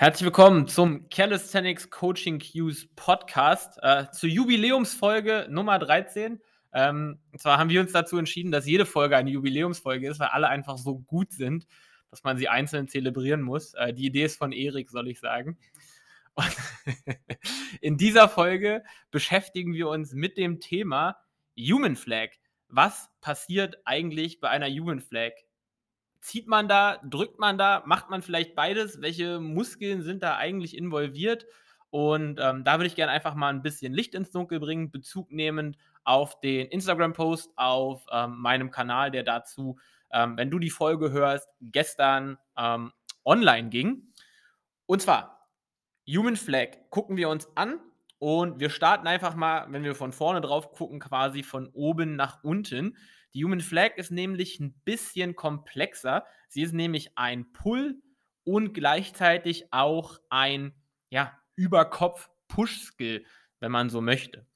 Herzlich willkommen zum Calisthenics Coaching Cues Podcast äh, zur Jubiläumsfolge Nummer 13. Ähm, und zwar haben wir uns dazu entschieden, dass jede Folge eine Jubiläumsfolge ist, weil alle einfach so gut sind, dass man sie einzeln zelebrieren muss. Äh, die Idee ist von Erik, soll ich sagen. Und in dieser Folge beschäftigen wir uns mit dem Thema Human Flag. Was passiert eigentlich bei einer Human Flag? Zieht man da, drückt man da, macht man vielleicht beides? Welche Muskeln sind da eigentlich involviert? Und ähm, da würde ich gerne einfach mal ein bisschen Licht ins Dunkel bringen, Bezug nehmend auf den Instagram-Post auf ähm, meinem Kanal, der dazu, ähm, wenn du die Folge hörst, gestern ähm, online ging. Und zwar Human Flag gucken wir uns an und wir starten einfach mal, wenn wir von vorne drauf gucken, quasi von oben nach unten. Die Human Flag ist nämlich ein bisschen komplexer. Sie ist nämlich ein Pull und gleichzeitig auch ein ja, Überkopf-Push-Skill, wenn man so möchte.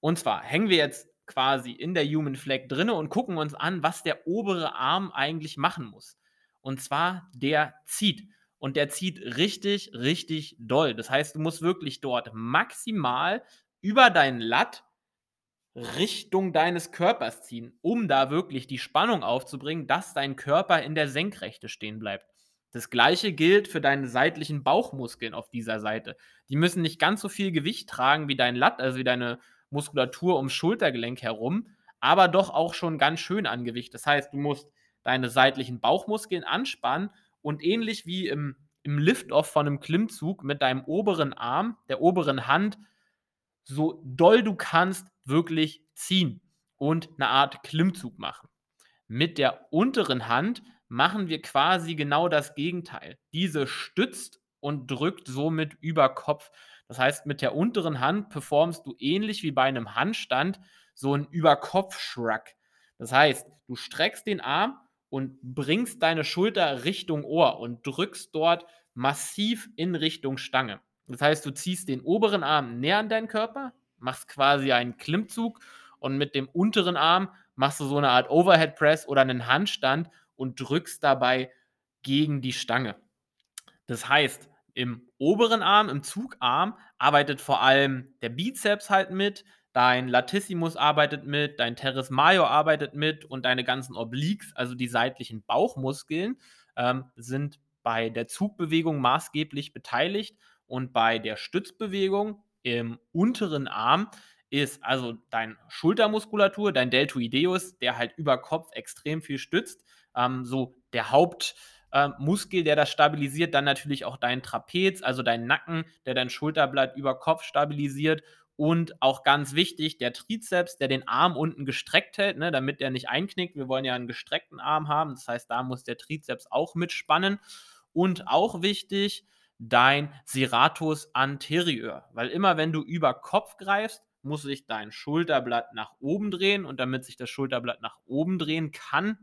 Und zwar hängen wir jetzt quasi in der Human Flag drinne und gucken uns an, was der obere Arm eigentlich machen muss. Und zwar der zieht. Und der zieht richtig, richtig doll. Das heißt, du musst wirklich dort maximal über deinen Latt Richtung deines Körpers ziehen, um da wirklich die Spannung aufzubringen, dass dein Körper in der Senkrechte stehen bleibt. Das gleiche gilt für deine seitlichen Bauchmuskeln auf dieser Seite. Die müssen nicht ganz so viel Gewicht tragen wie dein Latt, also wie deine Muskulatur ums Schultergelenk herum, aber doch auch schon ganz schön an Gewicht. Das heißt, du musst deine seitlichen Bauchmuskeln anspannen und ähnlich wie im, im Lift-Off von einem Klimmzug mit deinem oberen Arm, der oberen Hand, so doll du kannst wirklich ziehen und eine Art Klimmzug machen. Mit der unteren Hand machen wir quasi genau das Gegenteil. Diese stützt und drückt somit über Kopf. Das heißt, mit der unteren Hand performst du ähnlich wie bei einem Handstand so einen Überkopf-Shrug. Das heißt, du streckst den Arm und bringst deine Schulter Richtung Ohr und drückst dort massiv in Richtung Stange. Das heißt, du ziehst den oberen Arm näher an deinen Körper, machst quasi einen Klimmzug und mit dem unteren Arm machst du so eine Art Overhead Press oder einen Handstand und drückst dabei gegen die Stange. Das heißt, im oberen Arm, im Zugarm, arbeitet vor allem der Bizeps halt mit, dein Latissimus arbeitet mit, dein Teres Major arbeitet mit und deine ganzen Obliques, also die seitlichen Bauchmuskeln, ähm, sind bei der Zugbewegung maßgeblich beteiligt und bei der Stützbewegung im unteren Arm ist also dein Schultermuskulatur, dein Deltoideus, der halt über Kopf extrem viel stützt. Ähm, so der Hauptmuskel, äh, der das stabilisiert, dann natürlich auch dein Trapez, also dein Nacken, der dein Schulterblatt über Kopf stabilisiert. Und auch ganz wichtig, der Trizeps, der den Arm unten gestreckt hält, ne, damit der nicht einknickt. Wir wollen ja einen gestreckten Arm haben. Das heißt, da muss der Trizeps auch mitspannen. Und auch wichtig, dein Serratus anterior. Weil immer wenn du über Kopf greifst, muss sich dein Schulterblatt nach oben drehen und damit sich das Schulterblatt nach oben drehen kann,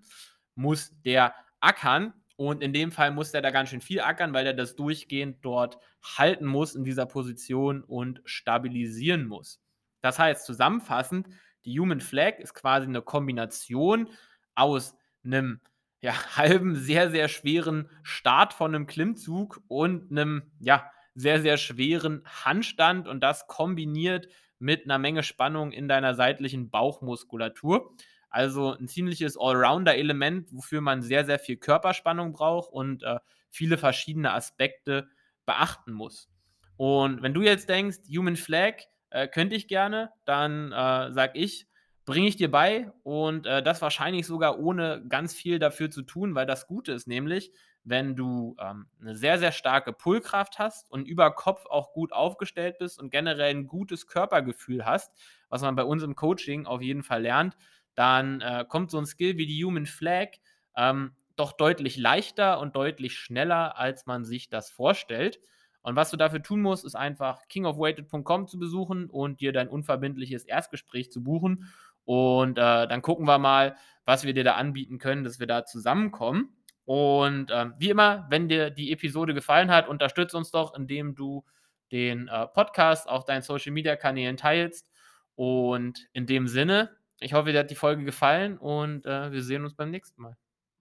muss der ackern. Und in dem Fall muss der da ganz schön viel ackern, weil er das durchgehend dort halten muss in dieser Position und stabilisieren muss. Das heißt, zusammenfassend, die Human Flag ist quasi eine Kombination aus einem ja, halben, sehr, sehr schweren Start von einem Klimmzug und einem, ja, sehr, sehr schweren Handstand und das kombiniert mit einer Menge Spannung in deiner seitlichen Bauchmuskulatur. Also ein ziemliches Allrounder-Element, wofür man sehr, sehr viel Körperspannung braucht und äh, viele verschiedene Aspekte beachten muss. Und wenn du jetzt denkst, Human Flag äh, könnte ich gerne, dann äh, sag ich, bringe ich dir bei und äh, das wahrscheinlich sogar ohne ganz viel dafür zu tun, weil das Gute ist nämlich, wenn du ähm, eine sehr, sehr starke Pullkraft hast und über Kopf auch gut aufgestellt bist und generell ein gutes Körpergefühl hast, was man bei uns im Coaching auf jeden Fall lernt, dann äh, kommt so ein Skill wie die Human Flag ähm, doch deutlich leichter und deutlich schneller, als man sich das vorstellt. Und was du dafür tun musst, ist einfach kingofweighted.com zu besuchen und dir dein unverbindliches Erstgespräch zu buchen. Und äh, dann gucken wir mal, was wir dir da anbieten können, dass wir da zusammenkommen. Und äh, wie immer, wenn dir die Episode gefallen hat, unterstütze uns doch, indem du den äh, Podcast auf deinen Social Media Kanälen teilst. Und in dem Sinne, ich hoffe, dir hat die Folge gefallen und äh, wir sehen uns beim nächsten Mal.